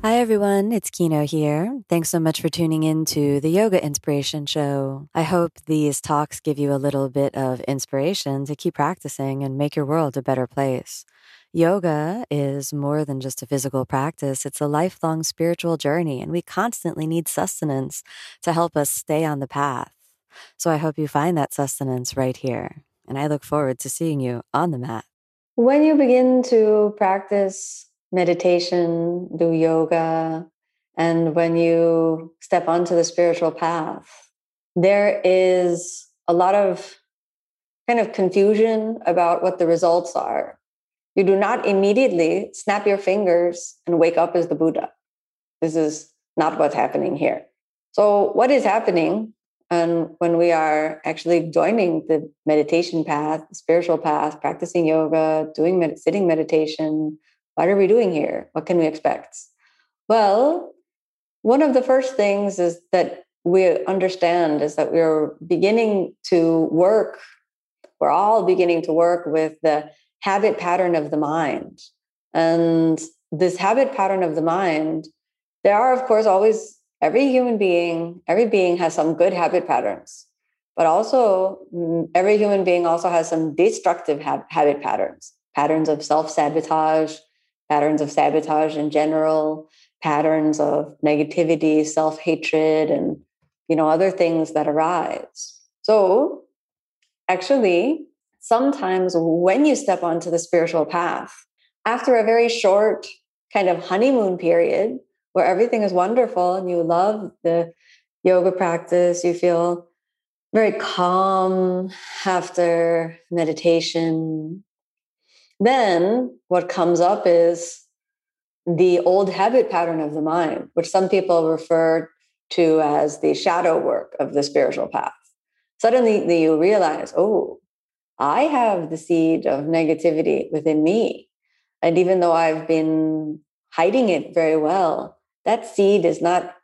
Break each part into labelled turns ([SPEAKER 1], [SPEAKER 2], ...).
[SPEAKER 1] Hi, everyone. It's Kino here. Thanks so much for tuning in to the Yoga Inspiration Show. I hope these talks give you a little bit of inspiration to keep practicing and make your world a better place. Yoga is more than just a physical practice, it's a lifelong spiritual journey, and we constantly need sustenance to help us stay on the path. So I hope you find that sustenance right here. And I look forward to seeing you on the mat. When you begin to practice meditation, do yoga, and when you step onto the spiritual path, there is a lot of kind of confusion about what the results are. You do not immediately snap your fingers and wake up as the Buddha. This is not what's happening here. So, what is happening and when we are actually joining the meditation path, the spiritual path, practicing yoga, doing med- sitting meditation, what are we doing here? What can we expect? Well, one of the first things is that we understand is that we're beginning to work, we're all beginning to work with the habit pattern of the mind. And this habit pattern of the mind, there are, of course, always every human being, every being has some good habit patterns, but also mm, every human being also has some destructive habit patterns, patterns of self sabotage, patterns of sabotage in general, patterns of negativity, self-hatred, and you know, other things that arise. So actually, sometimes when you step onto the spiritual path, after a very short kind of honeymoon period where everything is wonderful and you love the yoga practice, you feel very calm after meditation, then what comes up is the old habit pattern of the mind, which some people refer to as the shadow work of the spiritual path. Suddenly you realize, oh, I have the seed of negativity within me. And even though I've been hiding it very well, that seed is not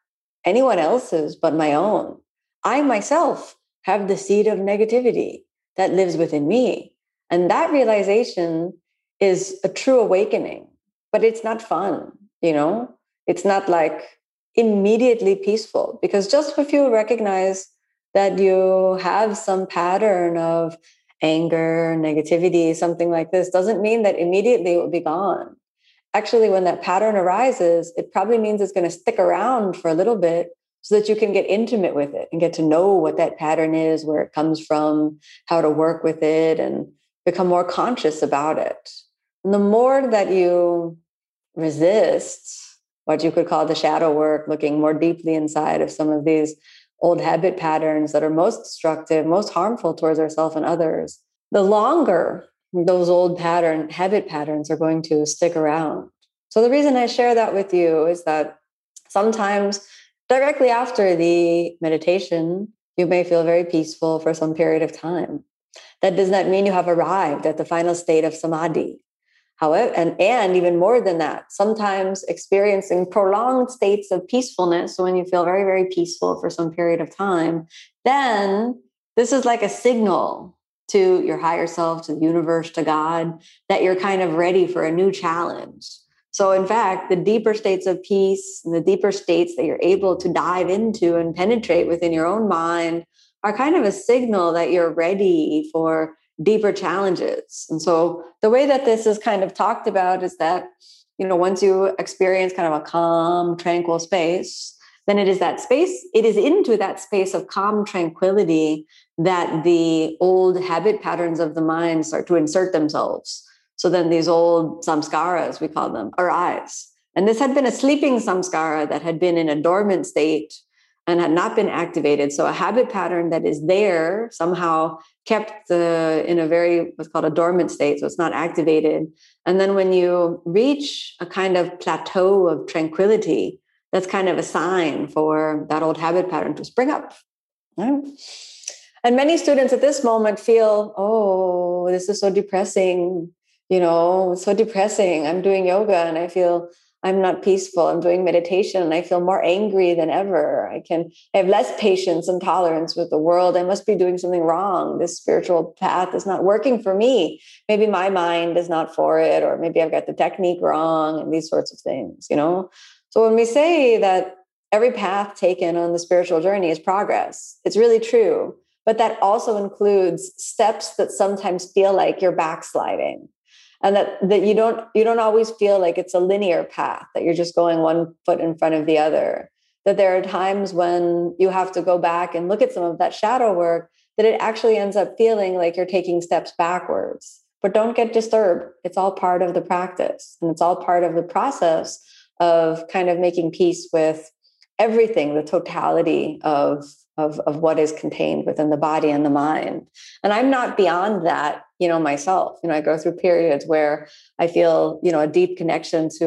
[SPEAKER 1] anyone else's but my own. I myself have the seed of negativity that lives within me. And that realization is a true awakening, but it's not fun, you know? It's not like immediately peaceful because just if you recognize that you have some pattern of anger, negativity, something like this, doesn't mean that immediately it will be gone. Actually, when that pattern arises, it probably means it's going to stick around for a little bit so that you can get intimate with it and get to know what that pattern is, where it comes from, how to work with it, and become more conscious about it. The more that you resist what you could call the shadow work, looking more deeply inside of some of these old habit patterns that are most destructive, most harmful towards ourselves and others, the longer those old pattern habit patterns are going to stick around. So the reason I share that with you is that sometimes directly after the meditation, you may feel very peaceful for some period of time. That does not mean you have arrived at the final state of samadhi. However, and, and even more than that, sometimes experiencing prolonged states of peacefulness. So when you feel very, very peaceful for some period of time, then this is like a signal to your higher self, to the universe, to God, that you're kind of ready for a new challenge. So, in fact, the deeper states of peace and the deeper states that you're able to dive into and penetrate within your own mind are kind of a signal that you're ready for deeper challenges. And so the way that this is kind of talked about is that, you know, once you experience kind of a calm, tranquil space, then it is that space, it is into that space of calm tranquility that the old habit patterns of the mind start to insert themselves. So then these old samskaras, we call them, arise. And this had been a sleeping samskara that had been in a dormant state and had not been activated. So a habit pattern that is there somehow kept the, in a very what's called a dormant state, so it's not activated. And then when you reach a kind of plateau of tranquility, that's kind of a sign for that old habit pattern to spring up.
[SPEAKER 2] And many students at this moment feel, oh, this is so depressing. You know, so depressing. I'm doing yoga and I feel I'm not peaceful. I'm doing meditation and I feel more angry than ever. I can I have less patience and tolerance with the world. I must be doing something wrong. This spiritual path is not working for me. Maybe my mind is not for it, or maybe I've got the technique wrong and these sorts of things, you know? So when we say that every path taken on the spiritual journey is progress, it's really true. But that also includes steps that sometimes feel like you're backsliding and that that you don't you don't always feel like it's a linear path that you're just going one foot in front of the other. That there are times when you have to go back and look at some of that shadow work that it actually ends up feeling like you're taking steps backwards. But don't get disturbed. It's all part of the practice and it's all part of the process of kind of making peace with everything the totality of of, of what is contained within the body and the mind. And I'm not beyond that, you know, myself. You know, I go through periods where I feel, you know, a deep connection to,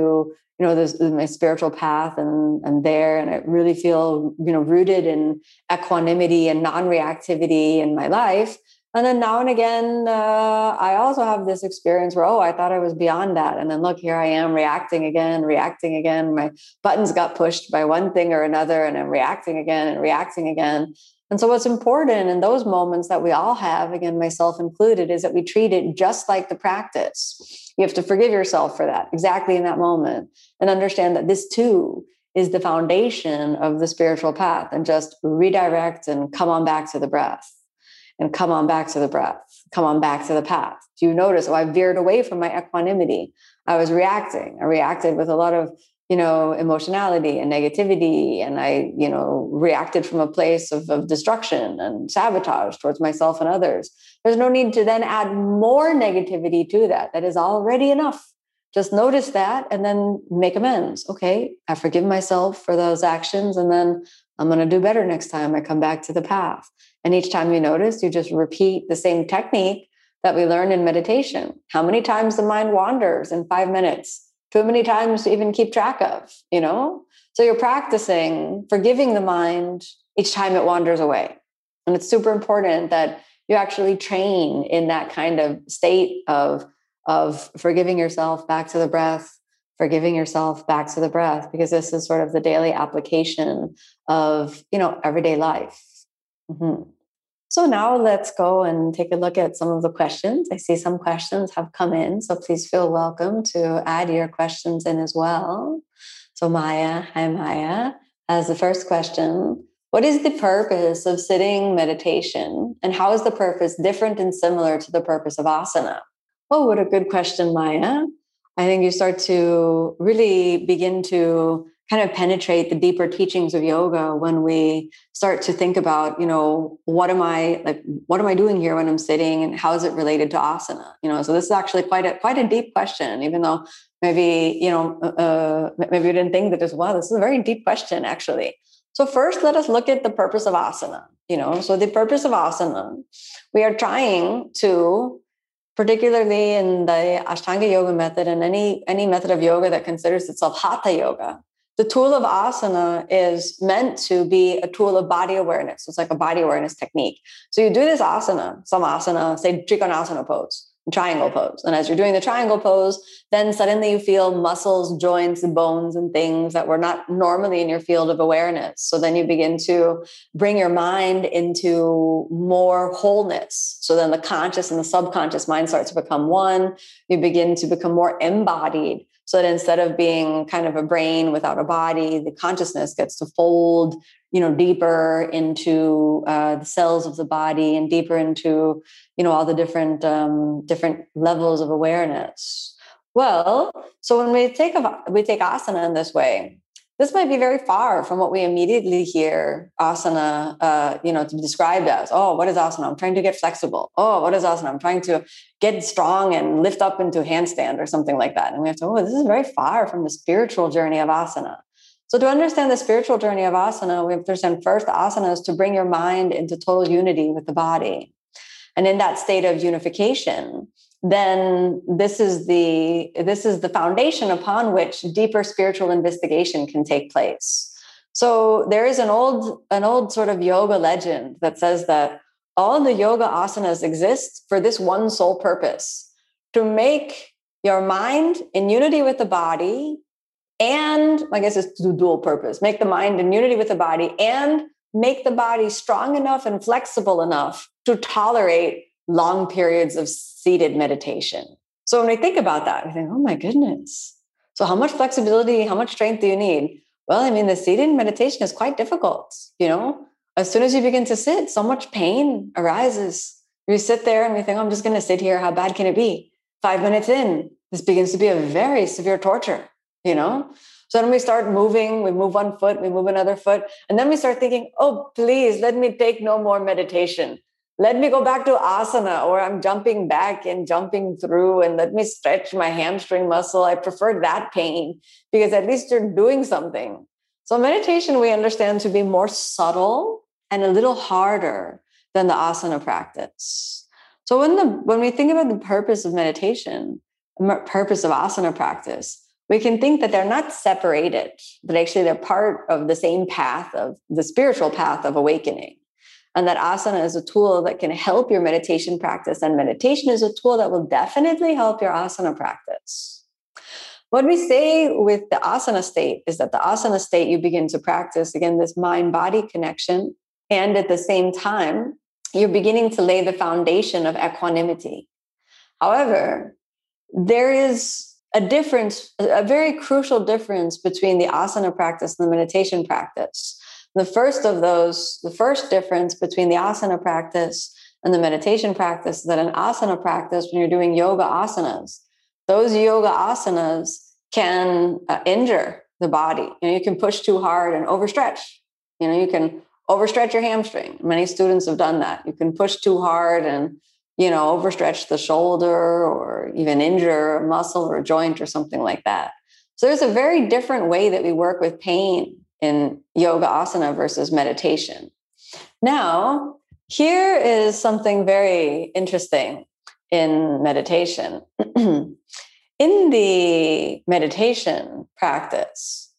[SPEAKER 2] you know, this my spiritual path and and there, and I really feel, you know, rooted in equanimity and non-reactivity in my life. And then now and again, uh, I also have this experience where, oh, I thought I was beyond that. And then look, here I am reacting again, reacting again. My buttons got pushed by one thing or another, and I'm reacting again and reacting again. And so, what's important in those moments that we all have, again, myself included, is that we treat it just like the practice. You have to forgive yourself for that, exactly in that moment, and understand that this too is the foundation of the spiritual path, and just redirect and come on back to the breath and come on back to the breath, come on back to the path. Do you notice? Oh, I veered away from my equanimity. I was reacting. I reacted with a lot of, you know, emotionality and negativity. And I, you know, reacted from a place of, of destruction and sabotage towards myself and others. There's no need to then add more negativity to that. That is already enough. Just notice that and then make amends. Okay, I forgive myself for those actions. And then I'm going to do better next time I come back to the path. And each time you notice, you just repeat the same technique that we learn in meditation. How many times the mind wanders in five minutes? Too many times to even keep track of, you know? So you're practicing forgiving the mind each time it wanders away. And it's super important that you actually train in that kind of state of, of forgiving yourself back to the breath, forgiving yourself back to the breath, because this is sort of the daily application of, you know, everyday life. Mm-hmm. So now let's go and take a look at some of the questions. I see some questions have come in, so please feel welcome to add your questions in as well. So Maya, hi Maya, as the first question, what is the purpose of sitting meditation and how is the purpose different and similar to the purpose of asana? Oh, what a good question, Maya. I think you start to really begin to kind of penetrate the deeper teachings of yoga when we start to think about you know what am i like what am i doing here when i'm sitting and how is it related to asana? You know so this is actually quite a quite a deep question even though maybe you know uh, uh maybe you didn't think that as well this is a very deep question actually. So first let us look at the purpose of asana you know? So the purpose of asana we are trying to particularly in the ashtanga yoga method and any any method of yoga that considers itself hatha yoga the tool of asana is meant to be a tool of body awareness. It's like a body awareness technique. So you do this asana, some asana, say trikonasana pose, triangle pose. And as you're doing the triangle pose, then suddenly you feel muscles, joints, and bones and things that were not normally in your field of awareness. So then you begin to bring your mind into more wholeness. So then the conscious and the subconscious mind starts to become one. You begin to become more embodied so that instead of being kind of a brain without a body the consciousness gets to fold you know deeper into uh, the cells of the body and deeper into you know all the different um, different levels of awareness. Well so when we take a, we take asana in this way this might be very far from what we immediately hear asana, uh, you know, to be described as. Oh, what is asana? I'm trying to get flexible. Oh, what is asana? I'm trying to get strong and lift up into handstand or something like that. And we have to, oh, this is very far from the spiritual journey of asana. So to understand the spiritual journey of asana, we have to understand first asana is to bring your mind into total unity with the body. And in that state of unification, then this is the this is the foundation upon which deeper spiritual investigation can take place. So there is an old an old sort of yoga legend that says that all the yoga asanas exist for this one sole purpose to make your mind in unity with the body and I guess it's dual purpose make the mind in unity with the body and make the body strong enough and flexible enough to tolerate long periods of seated meditation. So when we think about that, we think, oh my goodness. So how much flexibility, how much strength do you need? Well, I mean, the seated meditation is quite difficult. You know, as soon as you begin to sit, so much pain arises. You sit there and we think, I'm just going to sit here. How bad can it be? Five minutes in, this begins to be a very severe torture, you know? So then we start moving, we move one foot, we move another foot. And then we start thinking, oh, please let me take no more meditation. Let me go back to asana, or I'm jumping back and jumping through, and let me stretch my hamstring muscle. I prefer that pain because at least you're doing something. So, meditation we understand to be more subtle and a little harder than the asana practice. So, when, the, when we think about the purpose of meditation, purpose of asana practice, we can think that they're not separated, but actually they're part of the same path of the spiritual path of awakening and that asana is a tool that can help your meditation practice. And meditation is a tool that will definitely help your asana practice. What we say with the asana state is that the asana state you begin to practice again this mind body connection. And at the same time you're beginning to lay the foundation of equanimity. However there is a difference a very crucial difference between the asana practice and the meditation practice the first of those, the first difference between the asana practice and the meditation practice is that an asana practice, when you're doing yoga asanas, those yoga asanas can uh, injure the body. You know, you can push too hard and overstretch. You know, you can overstretch your hamstring. Many students have done that. You can push too hard and you know overstretch the shoulder or even injure a muscle or a joint or something like that. So there's a very different way that we work with pain in yoga asana versus meditation. Now, here is something very interesting in meditation. in the meditation practice,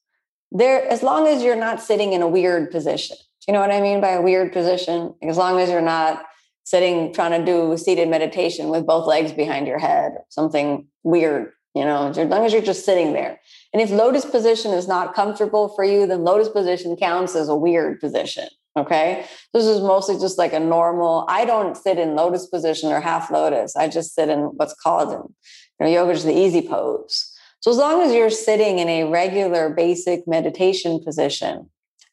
[SPEAKER 2] there as long as you're not sitting in a weird position. Do you know what I mean by a weird position? As long as you're not sitting trying to do seated meditation with both legs behind your head something weird you know, as long as you're just sitting there. And if lotus position is not comfortable for you, then lotus position counts as a weird position. Okay. This is mostly just like a normal, I don't sit in lotus position or half lotus. I just sit in what's called in you know, yoga is the easy pose. So as long as you're sitting in a regular basic meditation position,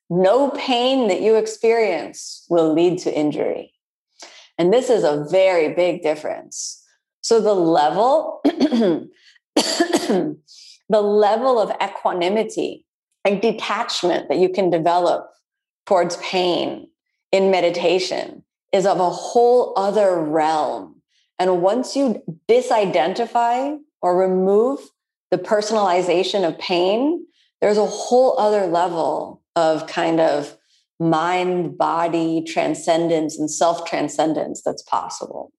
[SPEAKER 2] no pain that you experience will lead to injury. And this is a very big difference. So the level the level of equanimity and detachment that you can develop towards pain in meditation is of a whole other realm. And once you disidentify or remove the personalization of pain, there's a whole other level of kind of mind body transcendence and self transcendence that's possible.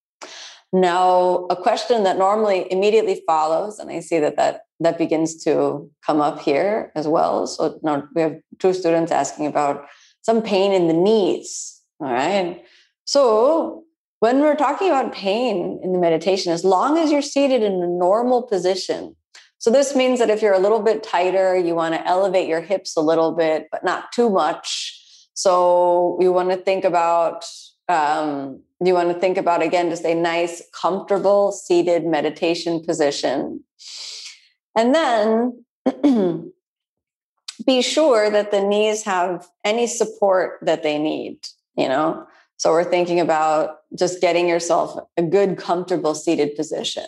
[SPEAKER 2] Now, a question that normally immediately follows, and I see that that, that begins to come up here as well. So now we have two students asking about some pain in the knees. All right. So when we're talking about pain in the meditation, as long as you're seated in a normal position, so this means that if you're a little bit tighter, you want to elevate your hips a little bit, but not too much. So you want to think about um, you want to think about again just a nice, comfortable seated meditation position. And then be sure that the knees have any support that they need, you know? So we're thinking about just getting yourself a good, comfortable seated position.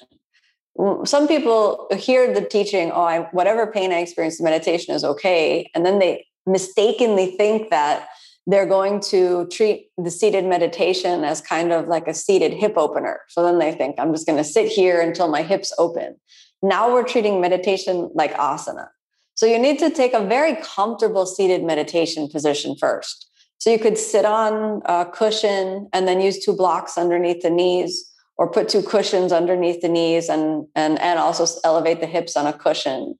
[SPEAKER 2] Some people hear the teaching, oh, I, whatever pain I experience in meditation is okay. And then they mistakenly think that they're going to treat the seated meditation as kind of like a seated hip opener. So then they think, I'm just going to sit here until my hips open. Now we're treating meditation like asana. So you need to take a very comfortable seated meditation position first. So you could sit on a cushion and then use two blocks underneath the knees or put two cushions underneath the knees and, and, and also elevate the hips on a cushion.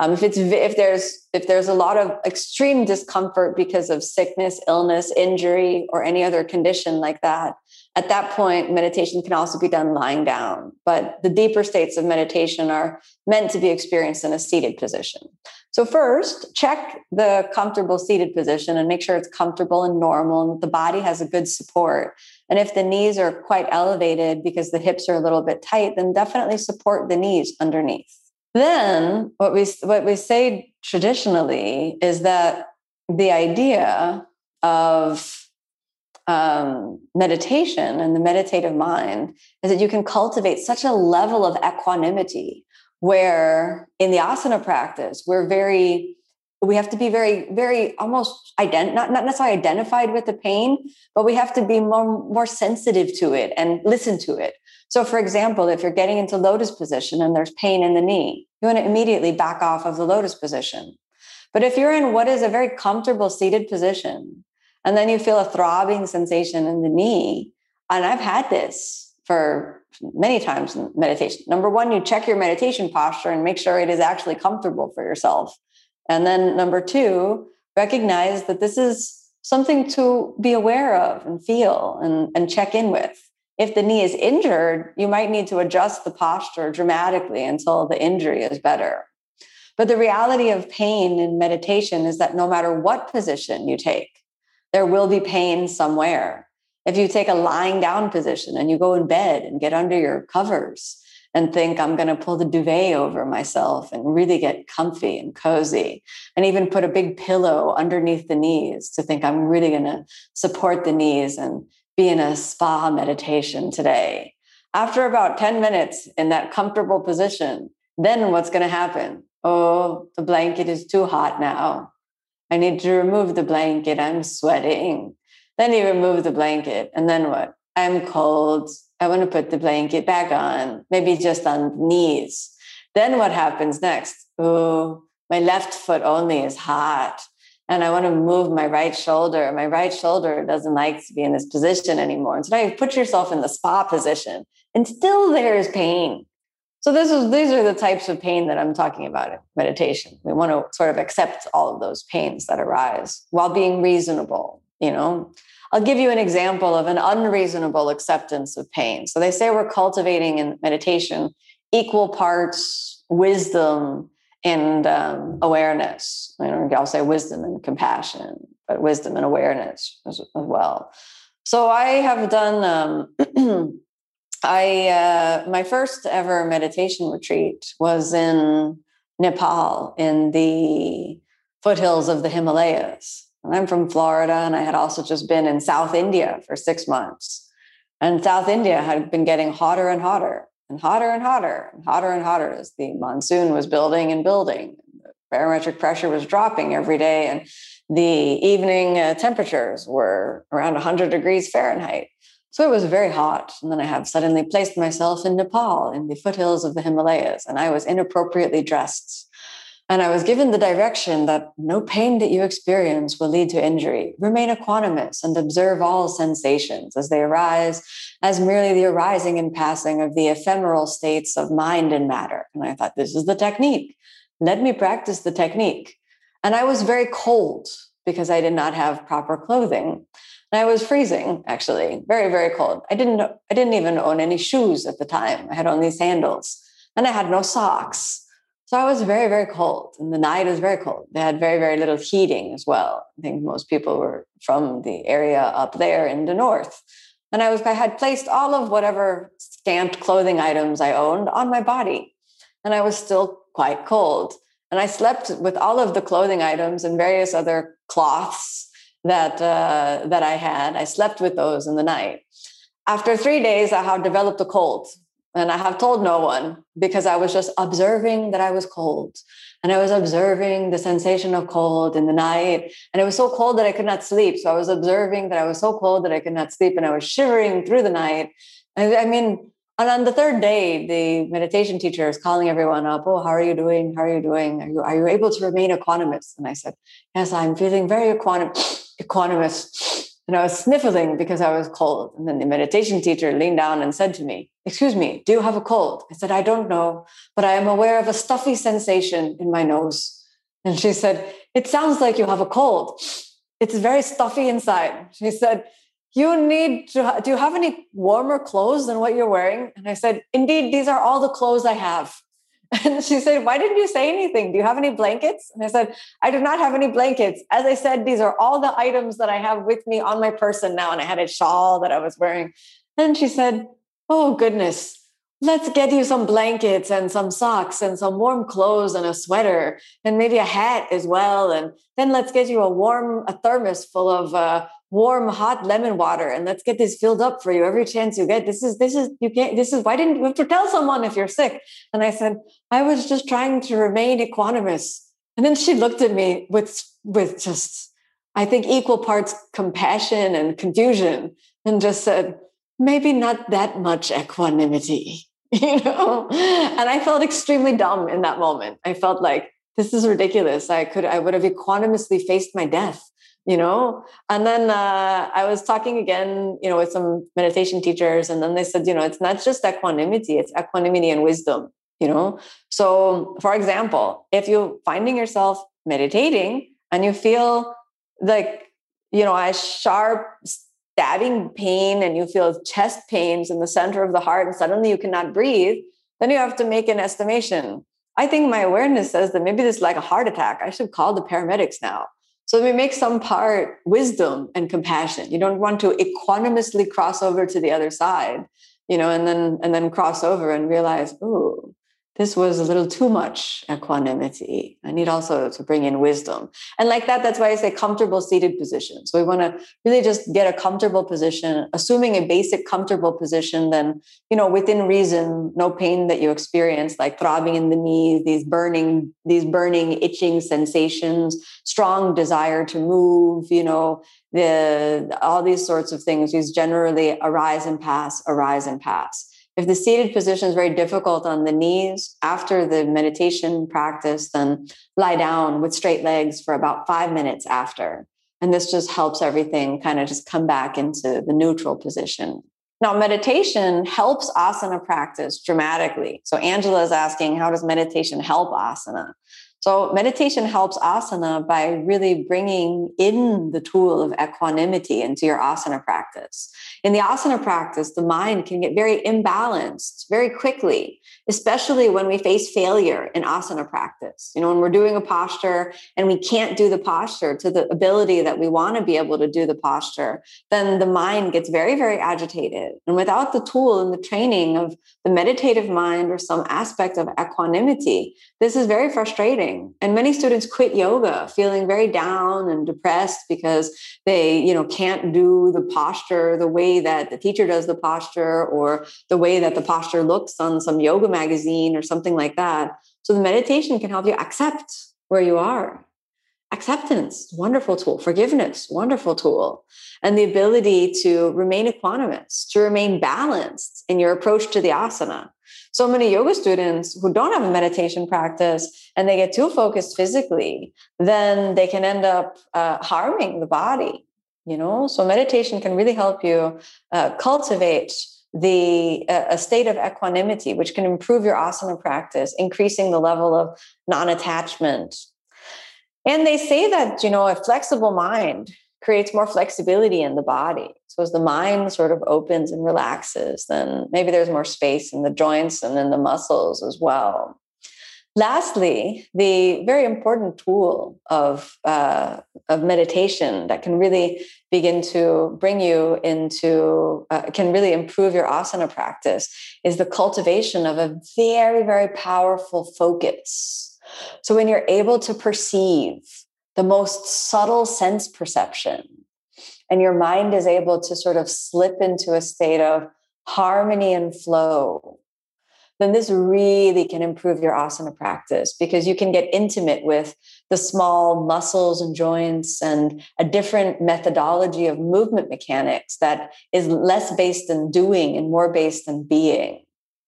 [SPEAKER 2] Um, if it's if there's if there's a lot of extreme discomfort because of sickness, illness, injury, or any other condition like that, at that point, meditation can also be done lying down. But the deeper states of meditation are meant to be experienced in a seated position. So first, check the comfortable seated position and make sure it's comfortable and normal, and the body has a good support. And if the knees are quite elevated because the hips are a little bit tight, then definitely support the knees underneath. Then what we what we say traditionally is that the idea of um, meditation and the meditative mind is that you can cultivate such a level of equanimity where in the asana practice we're very we have to be very very almost ident- not, not necessarily identified with the pain but we have to be more more sensitive to it and listen to it. So for example if you're getting into lotus position and there's pain in the knee you want to immediately back off of the lotus position. But if you're in what is a very comfortable seated position and then you feel a throbbing sensation in the knee and i've had this for many times in meditation number one you check your meditation posture and make sure it is actually comfortable for yourself and then number two, recognize that this is something to be aware of and feel and, and check in with. If the knee is injured, you might need to adjust the posture dramatically until the injury is better. But the reality of pain in meditation is that no matter what position you take, there will be pain somewhere. If you take a lying down position and you go in bed and get under your covers, and think I'm going to pull the duvet over myself and really get comfy and cozy, and even put a big pillow underneath the knees to think I'm really going to support the knees and be in a spa meditation today. After about 10 minutes in that comfortable position, then what's going to happen? Oh, the blanket is too hot now. I need to remove the blanket. I'm sweating. Then you remove the blanket. And then what? I'm cold. I want to put the blanket back on, maybe just on knees. Then what happens next? Oh, my left foot only is hot. And I want to move my right shoulder. My right shoulder doesn't like to be in this position anymore. And so now you put yourself in the spa position, and still there is pain. So this is these are the types of pain that I'm talking about in meditation. We want to sort of accept all of those pains that arise while being reasonable, you know. I'll give you an example of an unreasonable acceptance of pain. So they say we're cultivating in meditation equal parts wisdom and um, awareness. You know, I'll say wisdom and compassion, but wisdom and awareness as, as well. So I have done. Um, I uh, my first ever meditation retreat was in Nepal in the foothills of the Himalayas. And I'm from Florida, and I had also just been in South India for six months. And South India had been getting hotter and hotter and hotter and hotter and hotter and hotter as the monsoon was building and building. The barometric pressure was dropping every day, and the evening uh, temperatures were around 100 degrees Fahrenheit. So it was very hot. And then I have suddenly placed myself in Nepal in the foothills of the Himalayas, and I was inappropriately dressed and I was given the direction that no pain that you experience will lead to injury. Remain equanimous and observe all sensations as they arise, as merely the arising and passing of the ephemeral states of mind and matter. And I thought, this is the technique. Let me practice the technique. And I was very cold because I did not have proper clothing. And I was freezing, actually, very, very cold. I didn't, I didn't even own any shoes at the time. I had only sandals and I had no socks. So I was very, very cold, and the night was very cold. They had very, very little heating as well. I think most people were from the area up there in the north. And I was I had placed all of whatever scant clothing items I owned on my body. And I was still quite cold. And I slept with all of the clothing items and various other cloths that uh, that I had. I slept with those in the night. After three days, I have developed a cold and I have told no one because I was just observing that I was cold. And I was observing the sensation of cold in the night. And it was so cold that I could not sleep. So I was observing that I was so cold that I could not sleep. And I was shivering through the night. And I mean, and on the third day, the meditation teacher is calling everyone up. Oh, how are you doing? How are you doing? Are you, are you able to remain equanimous? And I said, Yes, I'm feeling very equanim- equanimous. and I was sniffling because I was cold. And then the meditation teacher leaned down and said to me, Excuse me, do you have a cold? I said, I don't know, but I am aware of a stuffy sensation in my nose. And she said, It sounds like you have a cold. It's very stuffy inside. She said, You need to, do you have any warmer clothes than what you're wearing? And I said, Indeed, these are all the clothes I have. And she said, Why didn't you say anything? Do you have any blankets? And I said, I do not have any blankets. As I said, these are all the items that I have with me on my person now. And I had a shawl that I was wearing. And she said, Oh, goodness. Let's get you some blankets and some socks and some warm clothes and a sweater and maybe a hat as well. And then let's get you a warm a thermos full of uh, warm hot lemon water and let's get this filled up for you every chance you get. This is this is you can't this is why didn't you have to tell someone if you're sick? And i said i was just trying to remain equanimous. And then she looked at me with with just i think equal parts compassion and confusion and just said maybe not that much equanimity you know? And i felt extremely dumb in that moment. I felt like this is ridiculous. I could i would have equanimously faced my death you know? And then uh, i was talking again you know with some meditation teachers and then they said you know it's not just equanimity it's equanimity and wisdom you know? So for example if you're finding yourself meditating and you feel like you know a sharp stabbing pain and you feel chest pains in the center of the heart and suddenly you cannot breathe then you have to make an estimation. I think my awareness says that maybe this is like a heart attack. I should call the paramedics now so we make some part wisdom and compassion. You don't want to equanimously cross over to the other side, you know, and then and then cross over and realize, oh, this was a little too much equanimity. I need also to bring in wisdom. And like that, that's why I say comfortable seated position. So we want to really just get a comfortable position, assuming a basic comfortable position, then, you know, within reason, no pain that you experience, like throbbing in the knees, these burning, these burning, itching sensations, strong desire to move, you know, the all these sorts of things, these generally arise and pass, arise and pass. If the seated position is very difficult on the knees after the meditation practice, then lie down with straight legs for about five minutes after. And this just helps everything kind of just come back into the neutral position. Now, meditation helps asana practice dramatically. So, Angela is asking, how does meditation help asana? So, meditation helps asana by really bringing in the tool of equanimity into your asana practice. In the asana practice, the mind can get very imbalanced very quickly, especially when we face failure in asana practice. You know, when we're doing a posture and we can't do the posture to the ability that we want to be able to do the posture, then the mind gets very, very agitated. And without the tool and the training of the meditative mind or some aspect of equanimity, this is very frustrating. And many students quit yoga feeling very down and depressed because they, you know, can't do the posture the that the teacher does the posture or the way that the posture looks on some yoga magazine or something like that. So the meditation can help you accept where you are. Acceptance, wonderful tool. Forgiveness, wonderful tool. And the ability to remain equanimous, to remain balanced in your approach to the asana. So many yoga students who don't have a meditation practice and they get too focused physically, then they can end up uh, harming the body you know? So meditation can really help you uh, cultivate the uh, a state of equanimity which can improve your asana practice increasing the level of non-attachment. And they say that you know a flexible mind creates more flexibility in the body. So as the mind sort of opens and relaxes then maybe there's more space in the joints and in the muscles as well Lastly, the very important tool of, uh, of meditation that can really begin to bring you into, uh, can really improve your asana practice is the cultivation of a very, very powerful focus. So when you're able to perceive the most subtle sense perception, and your mind is able to sort of slip into a state of harmony and flow then this really can improve your asana practice because you can get intimate with the small muscles and joints and a different methodology of movement mechanics that is less based in doing and more based in being.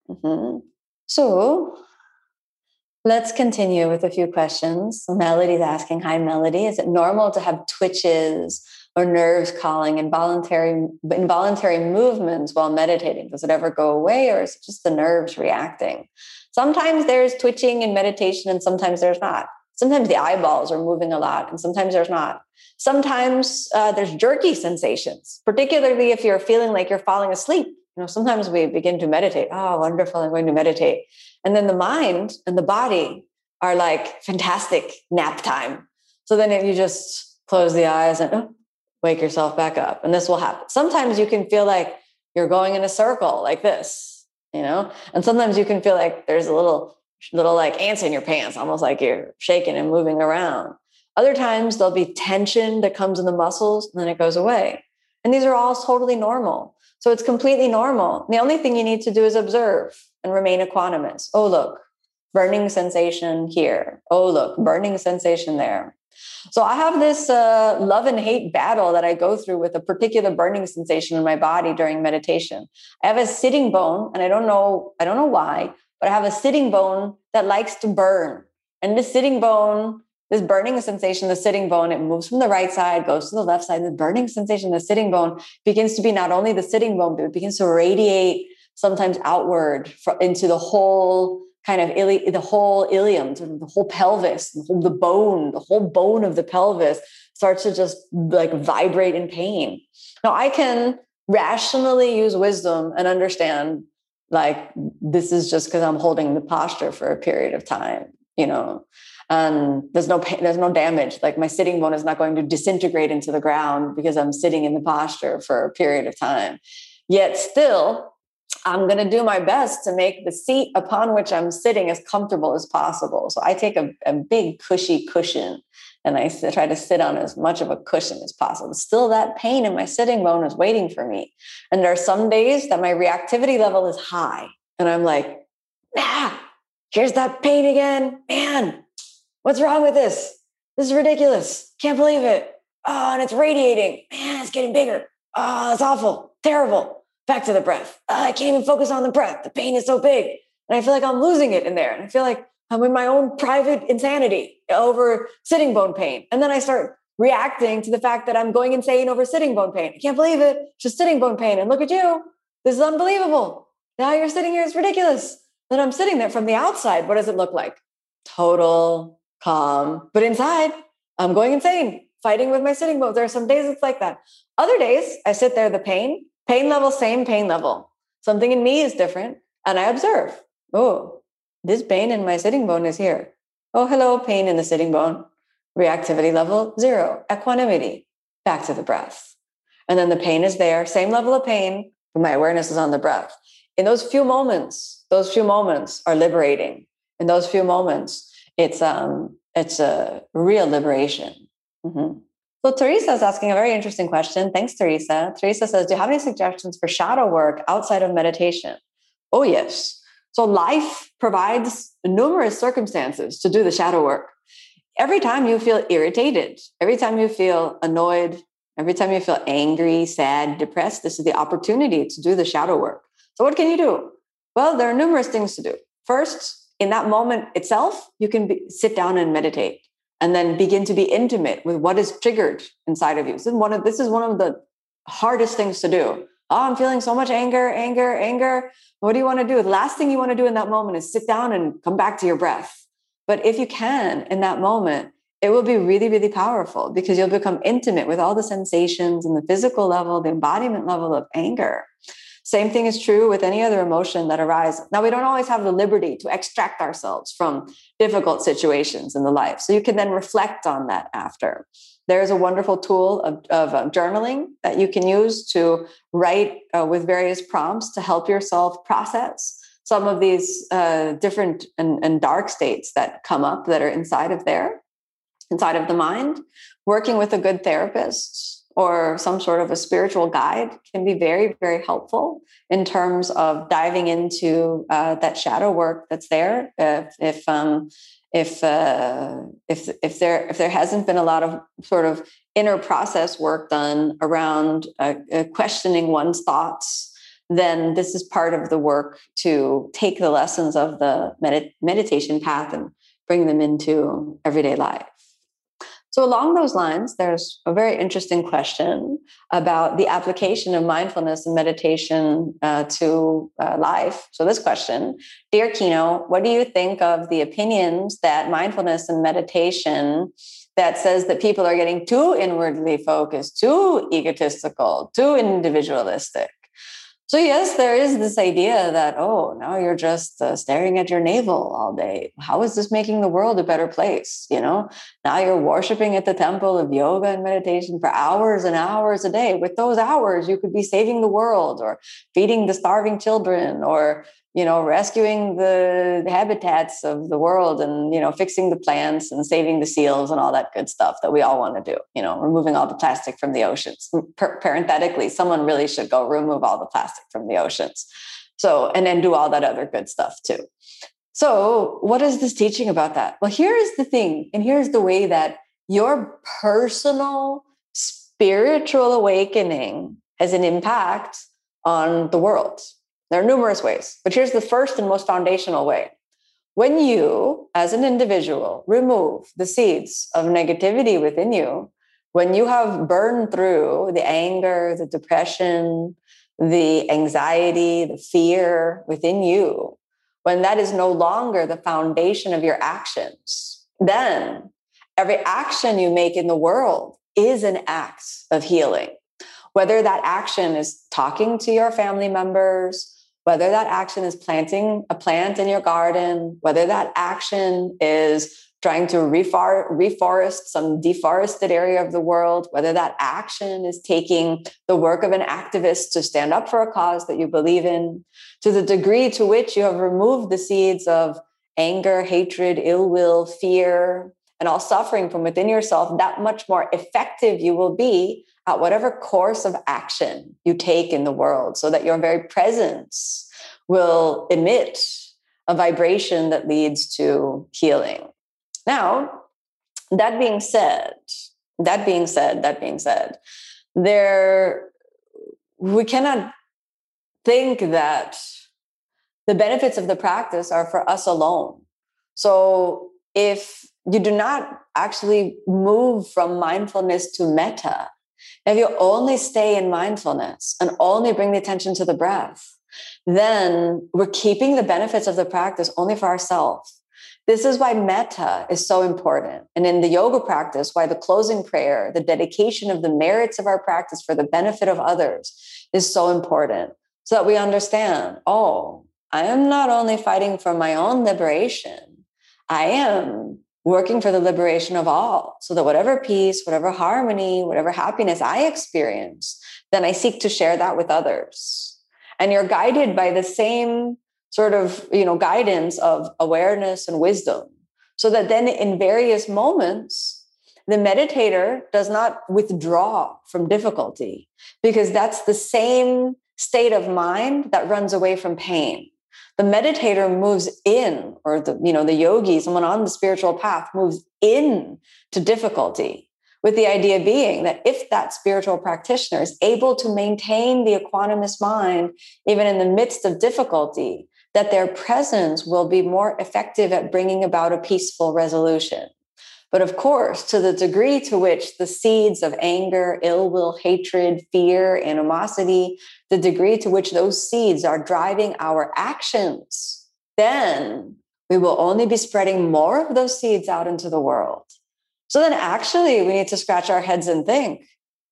[SPEAKER 2] Mm-hmm. So let's continue with a few questions. Melody's asking Hi, Melody. Is it normal to have twitches or nerves calling, involuntary involuntary movements while meditating? Does it ever go away, or is it just the nerves reacting? Sometimes there's twitching in meditation, and sometimes there's not. Sometimes the eyeballs are moving a lot, and sometimes there's not. Sometimes uh, there's jerky sensations, particularly if you're feeling like you're falling asleep. You know, sometimes we begin to meditate. Oh, wonderful! I'm going to meditate, and then the mind and the body are like fantastic nap time. So then if you just close the eyes and oh, wake yourself back up, and this will happen. Sometimes you can feel like you're going in a circle like this, you know, and sometimes you can feel like there's a little little like ants in your pants, almost like you're shaking and moving around. Other times there'll be tension that comes in the muscles and then it goes away. And these are all totally normal. So it's completely normal. The only thing you need to do is observe and remain equanimous. Oh, look, burning sensation here. Oh, look, burning sensation there. So I have this uh, love and hate battle that I go through with a particular burning sensation in my body during meditation. I have a sitting bone, and I don't know, I don't know why, but I have a sitting bone that likes to burn. And this sitting bone, this burning sensation, the sitting bone, it moves from the right side, goes to the left side. The burning sensation, the sitting bone begins to be not only the sitting bone, but it begins to radiate sometimes outward into the whole kind of ili- the whole ilium, the whole pelvis, the, whole, the bone, the whole bone of the pelvis starts to just like vibrate in pain. Now I can rationally use wisdom and understand like this is just because I'm holding the posture for a period of time, you know. And there's no pain, there's no damage. Like my sitting bone is not going to disintegrate into the ground because I'm sitting in the posture for a period of time. Yet still, I'm going to do my best to make the seat upon which I'm sitting as comfortable as possible. So I take a, a big cushy cushion and I try to sit on as much of a cushion as possible. Still, that pain in my sitting bone is waiting for me. And there are some days that my reactivity level is high. And I'm like, ah, here's that pain again. Man, what's wrong with this? This is ridiculous. Can't believe it. Oh, and it's radiating. Man, it's getting bigger. Oh, it's awful. Terrible back to the breath. Uh, I can't even focus on the breath. The pain is so big. And I feel like I'm losing it in there. And I feel like I'm in my own private insanity over sitting bone pain. And then I start reacting to the fact that I'm going insane over sitting bone pain. I can't believe it. Just sitting bone pain. And look at you. This is unbelievable. Now you're sitting here. It's ridiculous. Then I'm sitting there from the outside. What does it look like? Total calm. But inside, I'm going insane, fighting with my sitting bones. There are some days it's like that. Other days, I sit there, the pain, Pain level, same pain level. Something in me is different. And I observe, oh, this pain in my sitting bone is here. Oh, hello, pain in the sitting bone. Reactivity level zero, equanimity, back to the breath. And then the pain is there, same level of pain, but my awareness is on the breath. In those few moments, those few moments are liberating. In those few moments, it's um, it's a real liberation. Mm-hmm. So Teresa is asking a very interesting question. Thanks, Teresa. Teresa says, Do you have any suggestions for shadow work outside of meditation? Oh, yes. So life provides numerous circumstances to do the shadow work. Every time you feel irritated, every time you feel annoyed, every time you feel angry, sad, depressed, this is the opportunity to do the shadow work. So, what can you do? Well, there are numerous things to do. First, in that moment itself, you can be, sit down and meditate and then begin to be intimate with what is triggered inside of you. This is one of this is one of the hardest things to do. Oh, I'm feeling so much anger, anger, anger. What do you want to do? The last thing you want to do in that moment is sit down and come back to your breath. But if you can in that moment, it will be really, really powerful because you'll become intimate with all the sensations and the physical level, the embodiment level of anger. Same thing is true with any other emotion that arises. Now, we don't always have the liberty to extract ourselves from difficult situations in the life. So you can then reflect on that after. There's a wonderful tool of, of uh, journaling that you can use to write uh, with various prompts to help yourself process some of these uh, different and, and dark states that come up that are inside of there, inside of the mind. Working with a good therapist or some sort of a spiritual guide can be very, very helpful in terms of diving into uh, that shadow work that's there. If if um, if uh, if if there if there hasn't been a lot of sort of inner process work done around uh, uh questioning one's thoughts, then this is part of the work to take the lessons of the medit- meditation path and bring them into everyday life. So, along those lines, there's a very interesting question about the application of mindfulness and meditation uh, to uh, life. So, this question Dear Kino, what do you think of the opinions that mindfulness and meditation that says that people are getting too inwardly focused, too egotistical, too individualistic? So, yes, there is this idea that, oh, now you're just uh, staring at your navel all day. How is this making the world a better place? You know, now you're worshiping at the temple of yoga and meditation for hours and hours a day. With those hours, you could be saving the world or feeding the starving children or you know, rescuing the habitats of the world and, you know, fixing the plants and saving the seals and all that good stuff that we all want to do, you know, removing all the plastic from the oceans. Mm, per- parenthetically, someone really should go remove all the plastic from the oceans. So, and then do all that other good stuff too. So, what is this teaching about that? Well, here's the thing, and here's the way that your personal spiritual awakening has an impact on the world there are numerous ways, but here's the first and most foundational way. When you, as an individual, remove the seeds of negativity within you, when you have burned through the anger, the depression, the anxiety, the fear within you, when that is no longer the foundation of your actions, then every action you make in the world is an act of healing. Whether that action is talking to your family members, whether that action is planting a plant in your garden, whether that action is trying to reforest some deforested area of the world, whether that action is taking the work of an activist to stand up for a cause that you believe in, to the degree to which you have removed the seeds of anger, hatred, ill will, fear, and all suffering from within yourself, that much more effective you will be at whatever course of action you take in the world so that your very presence will emit a vibration that leads to healing. Now, that being said, that being said, that being said, there we cannot think that the benefits of the practice are for us alone. So if you do not actually move from mindfulness to metta, if you only stay in mindfulness and only bring the attention to the breath, then we're keeping the benefits of the practice only for ourselves. This is why metta is so important. And in the yoga practice, why the closing prayer, the dedication of the merits of our practice for the benefit of others is so important. So that we understand, oh, I am not only fighting for my own liberation, I am working for the liberation of all so that whatever peace whatever harmony whatever happiness i experience then i seek to share that with others. And you're guided by the same sort of you know guidance of awareness and wisdom so that then in various moments the meditator does not withdraw from difficulty because that's the same state of mind that runs away from pain the meditator moves in or the you know the yogi someone on the spiritual path moves in to difficulty with the idea being that if that spiritual practitioner is able to maintain the equanimous mind even in the midst of difficulty that their presence will be more effective at bringing about a peaceful resolution but of course, to the degree to which the seeds of anger, ill will, hatred, fear, animosity, the degree to which those seeds are driving our actions, then we will only be spreading more of those seeds out into the world. So then, actually, we need to scratch our heads and think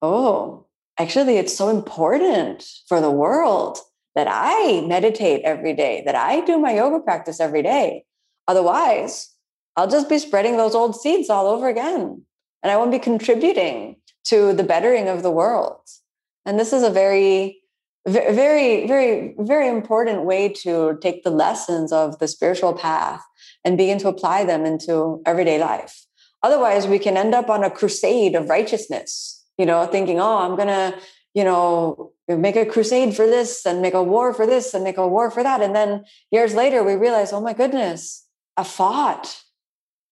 [SPEAKER 2] oh, actually, it's so important for the world that I meditate every day, that I do my yoga practice every day. Otherwise, I'll just be spreading those old seeds all over again. And I won't be contributing to the bettering of the world. And this is a very, very, very, very important way to take the lessons of the spiritual path and begin to apply them into everyday life. Otherwise, we can end up on a crusade of righteousness, you know, thinking, oh, I'm going to, you know, make a crusade for this and make a war for this and make a war for that. And then years later, we realize, oh my goodness, I fought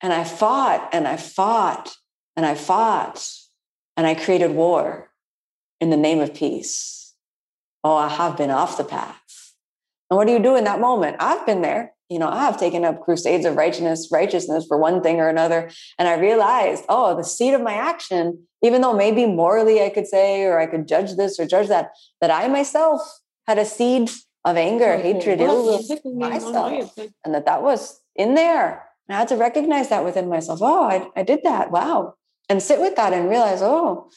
[SPEAKER 2] and I fought and I fought and I fought and I created war in the name of peace. Oh, I have been off the path. And what do you do in that moment? I've been there. you know, I have taken up crusades of righteousness, righteousness for one thing or another. And I realized, oh, the seed of my action, even though maybe morally I could say, or I could judge this or judge that, that I myself had a seed of anger, hatred, ill will myself. And that that was in there. I had to recognize that within myself. Oh, I, I did that. Wow. And sit with that and realize, oh,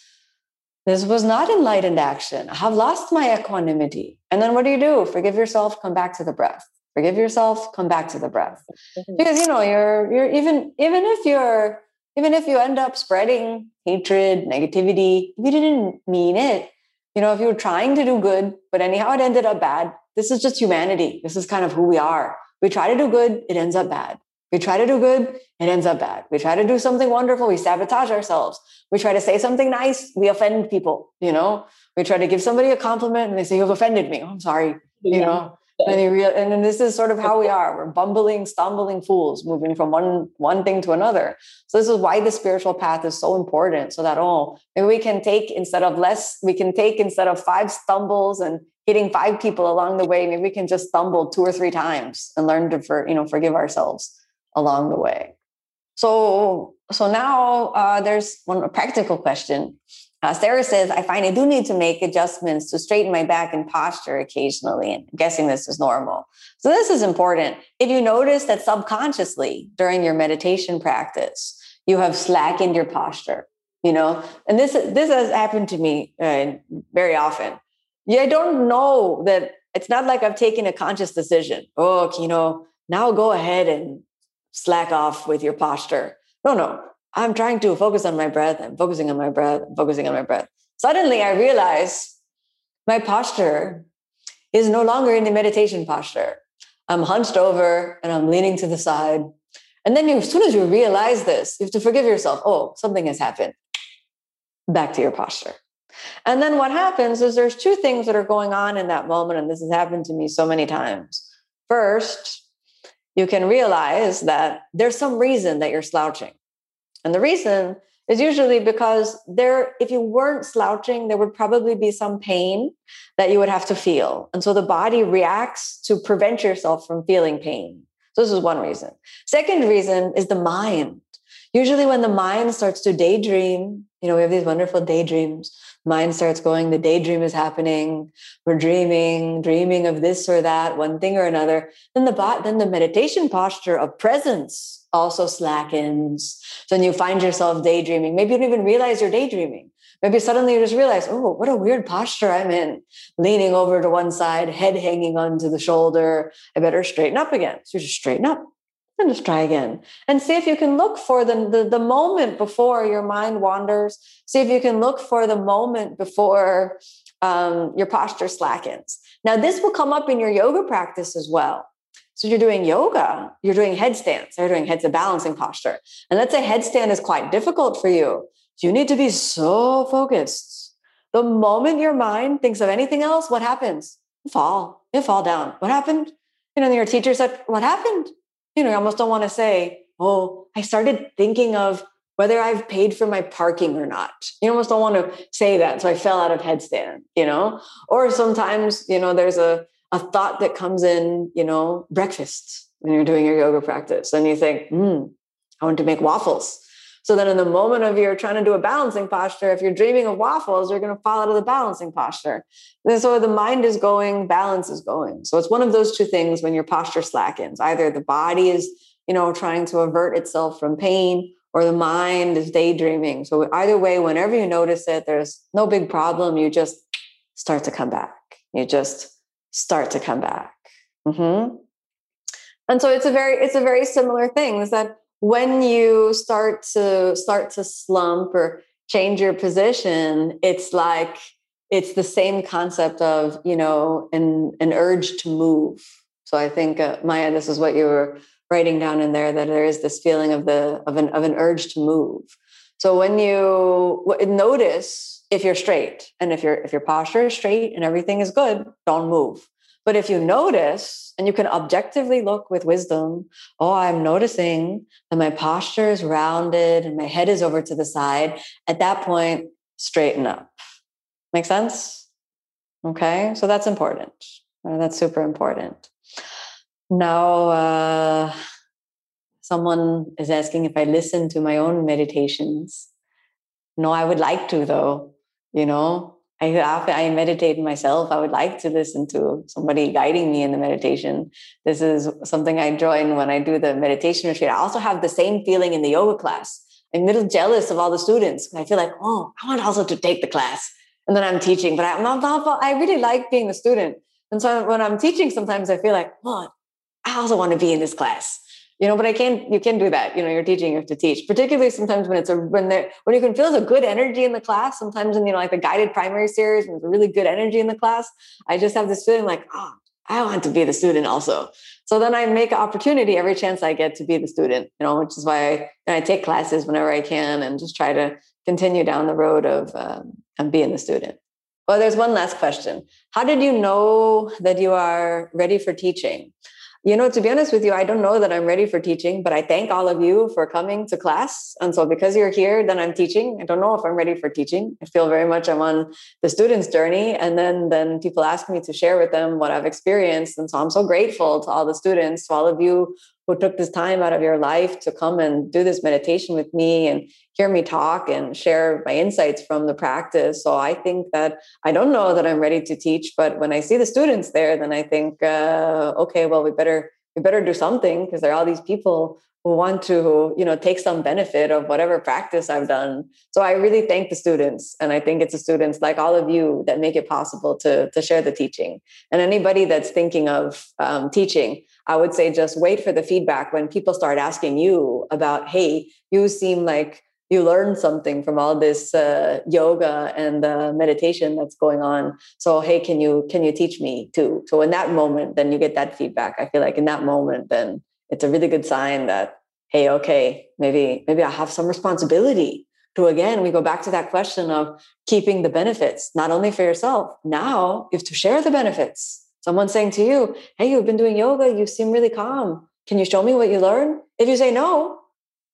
[SPEAKER 2] this was not enlightened action. I have lost my equanimity. And then what do you do? Forgive yourself, come back to the breath. Forgive yourself, come back to the breath. Mm-hmm. Because you know, you're you're even even if you're even if you end up spreading hatred, negativity, if you didn't mean it, you know, if you were trying to do good, but anyhow it ended up bad, this is just humanity. This is kind of who we are. We try to do good, it ends up bad. We try to do good, it ends up bad. We try to do something wonderful, we sabotage ourselves. We try to say something nice, we offend people, you know. We try to give somebody a compliment and they say, You've offended me. Oh, I'm sorry. You know, and, you real, and this is sort of how we are. We're bumbling, stumbling fools, moving from one one thing to another. So this is why the spiritual path is so important. So that oh, maybe we can take instead of less, we can take instead of five stumbles and hitting five people along the way. Maybe we can just stumble two or three times and learn to for you know forgive ourselves along the way. So so now uh, there's one practical question. Uh, Sarah says, I find I do need to make adjustments to straighten my back and posture occasionally. And I'm guessing this is normal. So, this is important. If you notice that subconsciously during your meditation practice, you have slackened your posture, you know, and this, this has happened to me uh, very often. Yeah, I don't know that it's not like I've taken a conscious decision. Oh, you know, now go ahead and slack off with your posture. No, no. I'm trying to focus on my breath. I'm focusing on my breath. I'm focusing on my breath. Suddenly, I realize my posture is no longer in the meditation posture. I'm hunched over and I'm leaning to the side. And then, you, as soon as you realize this, you have to forgive yourself. Oh, something has happened. Back to your posture. And then what happens is there's two things that are going on in that moment. And this has happened to me so many times. First, you can realize that there's some reason that you're slouching. And the reason is usually because there, if you weren't slouching, there would probably be some pain that you would have to feel. And so the body reacts to prevent yourself from feeling pain. So this is one reason. Second reason is the mind. Usually when the mind starts to daydream, you know, we have these wonderful daydreams. Mind starts going, the daydream is happening. We're dreaming, dreaming of this or that, one thing or another. Then the bot, then the meditation posture of presence also slackens. So then you find yourself daydreaming. Maybe you don't even realize you're daydreaming. Maybe suddenly you just realize, oh, what a weird posture I'm in, leaning over to one side, head hanging onto the shoulder. I better straighten up again. So you just straighten up and just try again and see if you can look for the, the, the moment before your mind wanders. See if you can look for the moment before um, your posture slackens. Now, this will come up in your yoga practice as well. So you're doing yoga, you're doing headstands, you're doing heads a balancing posture. And let's say headstand is quite difficult for you. You need to be so focused. The moment your mind thinks of anything else, what happens? You fall. You fall down. What happened? You know, your teacher said, What happened? You know, you almost don't want to say, Oh, I started thinking of whether I've paid for my parking or not. You almost don't want to say that. So I fell out of headstand, you know? Or sometimes, you know, there's a a thought that comes in, you know, breakfast when you're doing your yoga practice. And you think, hmm, I want to make waffles. So then in the moment of you're trying to do a balancing posture, if you're dreaming of waffles, you're going to fall out of the balancing posture. And so the mind is going, balance is going. So it's one of those two things when your posture slackens. Either the body is, you know, trying to avert itself from pain or the mind is daydreaming. So either way, whenever you notice it, there's no big problem. You just start to come back. You just start to come back. Mm-hmm. And so it's a very it's a very similar thing. Is that when you start to start to slump or change your position, it's like it's the same concept of you know an an urge to move. So I think uh, Maya, this is what you were writing down in there that there is this feeling of the of an of an urge to move. So when you notice if you're straight and if your if your posture is straight and everything is good don't move but if you notice and you can objectively look with wisdom oh i'm noticing that my posture is rounded and my head is over to the side at that point straighten up make sense okay so that's important that's super important Now, uh, someone is asking if I listen to my own meditations. No, I would like to, though. You know, I after I meditate myself, I would like to listen to somebody guiding me in the meditation. This is something I join when I do the meditation retreat. I also have the same feeling in the yoga class. I'm a little jealous of all the students. I feel like, oh, I want also to take the class. And then I'm teaching, but I'm not, I really like being the student. And so when I'm teaching, sometimes I feel like, oh, I also want to be in this class you know but i can't you can't do that. You know you're teaching you have to teach. Particularly sometimes when it's a when there when you can feel a good energy in the class sometimes in you know like the guided primary series when there's a really good energy in the class i just have this feeling like oh i want to be the student also. So then i make an opportunity every chance i get to be the student you know which is why I, I take classes whenever i can and just try to continue down the road of um, being the student. Well there's one last question. How did you know that you are ready for teaching you know, to be honest with you, I don't know that I'm ready for teaching, but I thank all of you for coming to class. And so because you're here, then I'm teaching. I don't know if I'm ready for teaching. I feel very much I'm on the student's journey. And then, then people ask me to share with them what I've experienced. And so I'm so grateful to all the students, to all of you who took this time out of your life to come and do this meditation with me and hear me talk and share my insights from the practice. So I think that I don't know that I'm ready to teach, but when I see the students there, then I think, uh, okay, well, we better we better do something because there are all these people who want to you know take some benefit of whatever practice i've done so i really thank the students and i think it's the students like all of you that make it possible to to share the teaching and anybody that's thinking of um, teaching I would say just wait for the feedback when people start asking you about, hey, you seem like you learn something from all this uh, yoga and uh, meditation that's going on. So hey, can you can you teach me too? So in that moment, then you get that feedback. I feel like in that moment, then it's a really good sign that hey, okay, maybe maybe I have some responsibility to again we go back to that question of keeping the benefits not only for yourself now you have to share the benefits Someone saying to you, Hey, you've been doing yoga. You seem really calm. Can you show me what you learned? If you say no,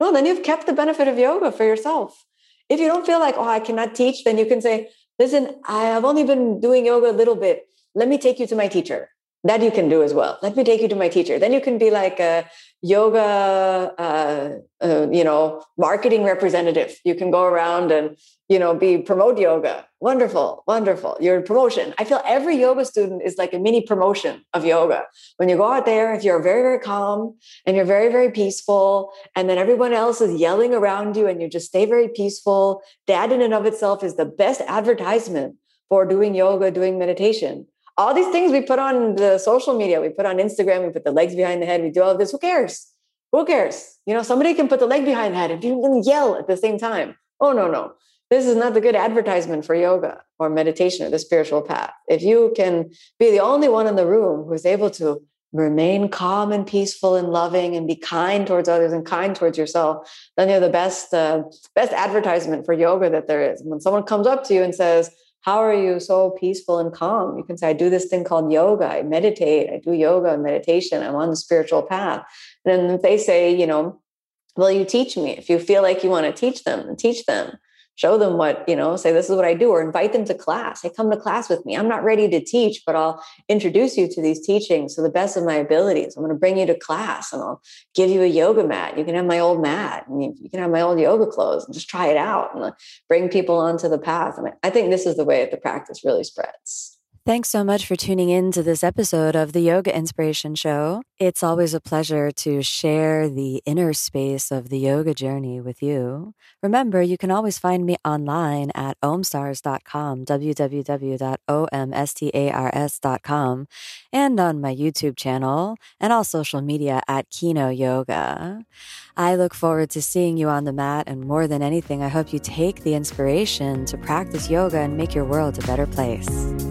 [SPEAKER 2] no, then you've kept the benefit of yoga for yourself. If you don't feel like, oh, I cannot teach, then you can say, listen, I have only been doing yoga a little bit. Let me take you to my teacher. That you can do as well. Let me take you to my teacher. Then you can be like a yoga, uh, uh, you know, marketing representative. You can go around and you know, be promote yoga. Wonderful, wonderful. Your promotion. I feel every yoga student is like a mini promotion of yoga. When you go out there, if you're very, very calm and you're very, very peaceful, and then everyone else is yelling around you and you just stay very peaceful, that in and of itself is the best advertisement for doing yoga, doing meditation. All these things we put on the social media, we put on Instagram, we put the legs behind the head, we do all this. Who cares? Who cares? You know, somebody can put the leg behind the head and yell at the same time. Oh, no, no this is not the good advertisement for yoga or meditation or the spiritual path. If you can be the only one in the room who's able to remain calm and peaceful and loving and be kind towards others and kind towards yourself, then you're the best uh, best advertisement for yoga that there is. When someone comes up to you and says, "How are you so peaceful and calm?" You can say, "I do this thing called yoga. I meditate. I do yoga and meditation. I'm on the spiritual path." And if they say, you know, "Will you teach me?" If you feel like you want to teach them, teach them show them what you know say this is what i do or invite them to class. Hey come to class with me. I'm not ready to teach but i'll introduce you to these teachings to the best of my abilities. I'm going to bring you to class and i'll give you a yoga mat. You can have my old mat and you can have my old yoga clothes and just try it out and bring people onto the path. And i think this is the way the practice really spreads
[SPEAKER 1] Thanks so much for tuning in to this episode of the Yoga Inspiration Show. It's always a pleasure to share the inner space of the yoga journey with you. Remember, you can always find me online at omstars.com, www.omstars.com, and on my YouTube channel and all social media at Kino Yoga. I look forward to seeing you on the mat, and more than anything, I hope you take the inspiration to practice yoga and make your world a better place.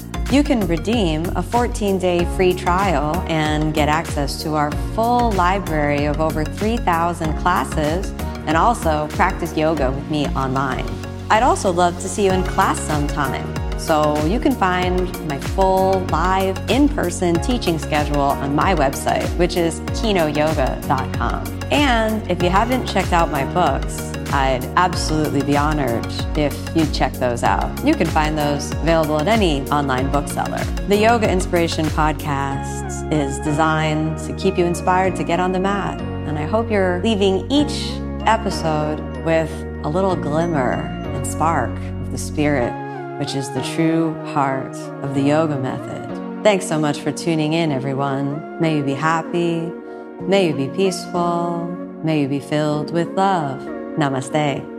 [SPEAKER 1] You can redeem a 14 day free trial and get access to our full library of over 3,000 classes and also practice yoga with me online. I'd also love to see you in class sometime. So you can find my full live in person teaching schedule on my website, which is kinoyoga.com. And if you haven't checked out my books, I'd absolutely be honored if you'd check those out. You can find those available at any online bookseller. The Yoga Inspiration Podcast is designed to keep you inspired to get on the mat. And I hope you're leaving each episode with a little glimmer and spark of the spirit, which is the true heart of the yoga method. Thanks so much for tuning in, everyone. May you be happy. May you be peaceful. May you be filled with love. Namaste.